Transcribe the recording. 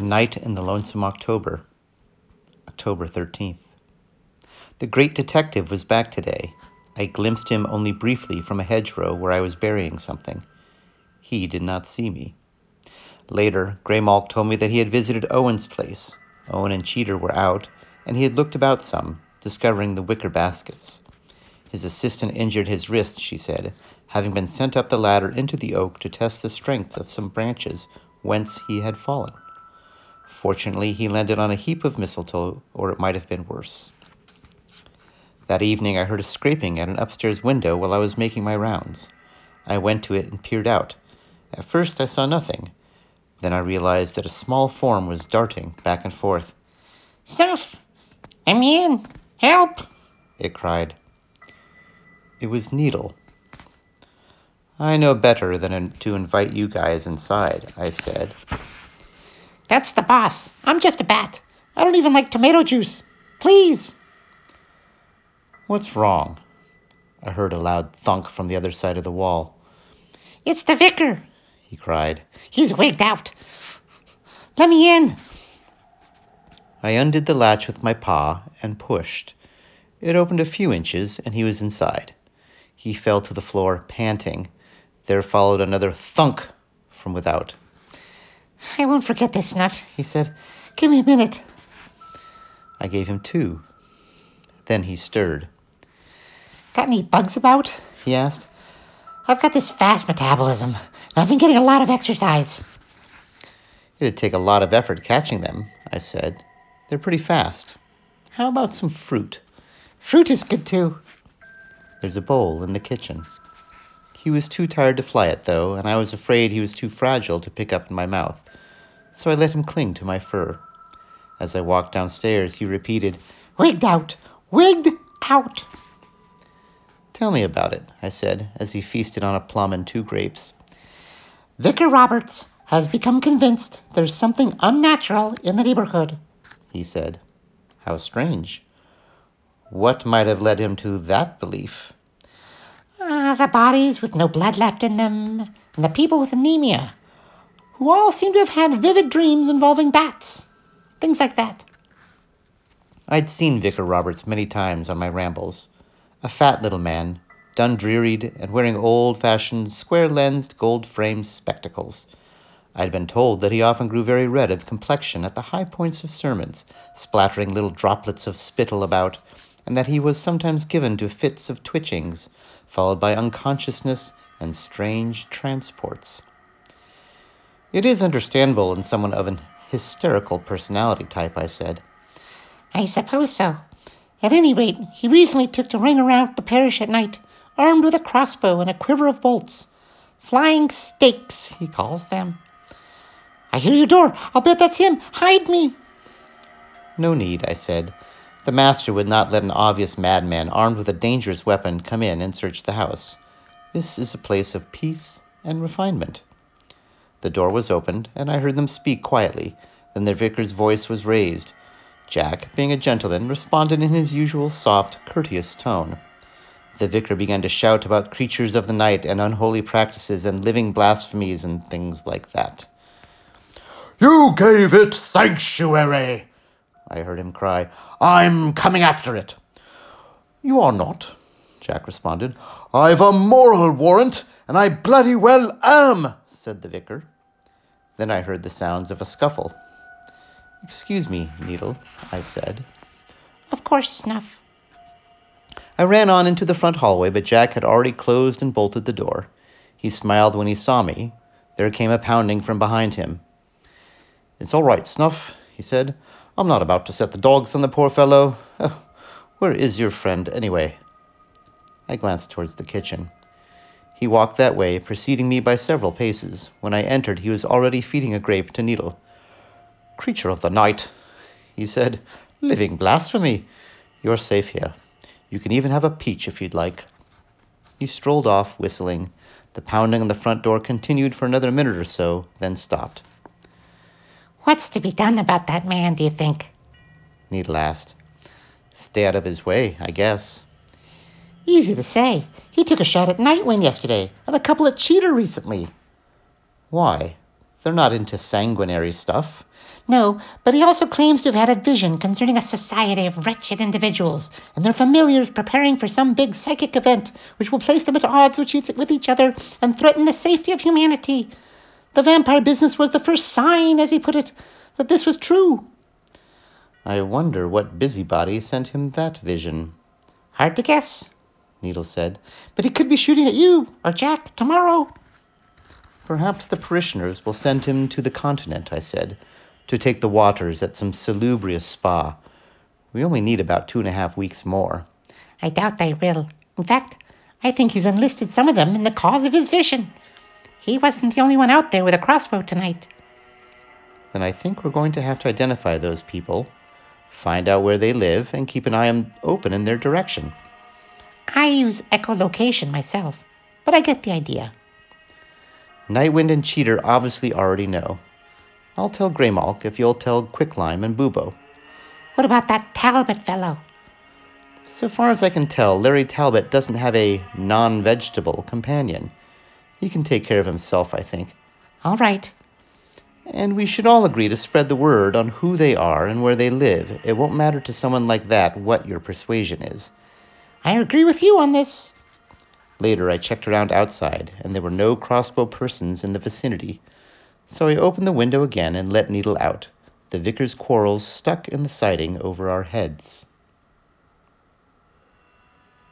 A Night in the Lonesome October, October 13th. The great detective was back today. I glimpsed him only briefly from a hedgerow where I was burying something. He did not see me. Later, Graymalk told me that he had visited Owen's place. Owen and Cheeter were out, and he had looked about some, discovering the wicker baskets. His assistant injured his wrist, she said, having been sent up the ladder into the oak to test the strength of some branches whence he had fallen. Fortunately, he landed on a heap of mistletoe, or it might have been worse. That evening, I heard a scraping at an upstairs window while I was making my rounds. I went to it and peered out. At first, I saw nothing. Then I realized that a small form was darting back and forth. Snuff! I'm in! Help! It cried. It was Needle. I know better than to invite you guys inside, I said. That's the boss. I'm just a bat. I don't even like tomato juice. Please. What's wrong? I heard a loud thunk from the other side of the wall. It's the vicar, he cried. He's wigged out. Let me in. I undid the latch with my paw and pushed. It opened a few inches, and he was inside. He fell to the floor, panting. There followed another thunk from without. I won't forget this, Snuff, he said. Give me a minute. I gave him two. Then he stirred. Got any bugs about? he asked. I've got this fast metabolism, and I've been getting a lot of exercise. It'd take a lot of effort catching them, I said. They're pretty fast. How about some fruit? Fruit is good too. There's a bowl in the kitchen. He was too tired to fly it, though, and I was afraid he was too fragile to pick up in my mouth, so I let him cling to my fur. As I walked downstairs, he repeated, Wigged out! Wigged out! Tell me about it, I said, as he feasted on a plum and two grapes. Vicar Roberts has become convinced there's something unnatural in the neighborhood, he said. How strange. What might have led him to that belief? Uh, the bodies with no blood left in them, and the people with anemia, who all seem to have had vivid dreams involving bats. Things like that. I'd seen Vicar Roberts many times on my rambles. A fat little man, dun-drearied and wearing old-fashioned, square-lensed, gold-framed spectacles. I'd been told that he often grew very red of complexion at the high points of sermons, splattering little droplets of spittle about, and that he was sometimes given to fits of twitchings, followed by unconsciousness and strange transports. It is understandable in someone of an hysterical personality type, I said. I suppose so. At any rate, he recently took to ring around the parish at night, armed with a crossbow and a quiver of bolts. Flying stakes, he calls them. I hear your door. I'll bet that's him. Hide me. No need, I said. The master would not let an obvious madman armed with a dangerous weapon come in and search the house. This is a place of peace and refinement. The door was opened, and I heard them speak quietly. Then the vicar's voice was raised. Jack, being a gentleman, responded in his usual soft, courteous tone. The vicar began to shout about creatures of the night and unholy practices and living blasphemies and things like that. You gave it sanctuary, I heard him cry. I'm coming after it. You are not, Jack responded. I've a moral warrant, and I bloody well am, said the vicar. Then I heard the sounds of a scuffle. Excuse me, Needle, I said. Of course, Snuff. I ran on into the front hallway, but Jack had already closed and bolted the door. He smiled when he saw me. There came a pounding from behind him. It's all right, Snuff, he said. I'm not about to set the dogs on the poor fellow. Oh, where is your friend, anyway? I glanced towards the kitchen. He walked that way, preceding me by several paces. When I entered, he was already feeding a grape to Needle. Creature of the night, he said. Living blasphemy. You're safe here. You can even have a peach if you'd like. He strolled off, whistling. The pounding on the front door continued for another minute or so, then stopped. What's to be done about that man, do you think? Needle asked. Stay out of his way, I guess. Easy to say. He took a shot at Nightwind yesterday, and a couple at Cheeter recently. Why? They're not into sanguinary stuff. No, but he also claims to have had a vision concerning a society of wretched individuals and their familiars preparing for some big psychic event which will place them at odds with each other and threaten the safety of humanity. The vampire business was the first sign, as he put it, that this was true. I wonder what busybody sent him that vision. Hard to guess, Needle said, but he could be shooting at you or Jack tomorrow. Perhaps the parishioners will send him to the continent, I said, to take the waters at some salubrious spa. We only need about two and a half weeks more. I doubt they will. In fact, I think he's enlisted some of them in the cause of his vision. He wasn't the only one out there with a crossbow tonight. Then I think we're going to have to identify those people, find out where they live, and keep an eye open in their direction. I use echolocation myself, but I get the idea. Nightwind and Cheeter obviously already know. I'll tell Graymalk if you'll tell Quicklime and Bubo. What about that Talbot fellow? So far as I can tell, Larry Talbot doesn't have a non vegetable companion. He can take care of himself, I think. All right. And we should all agree to spread the word on who they are and where they live. It won't matter to someone like that what your persuasion is. I agree with you on this. Later, I checked around outside, and there were no crossbow persons in the vicinity. So I opened the window again and let Needle out. The vicar's quarrels stuck in the siding over our heads.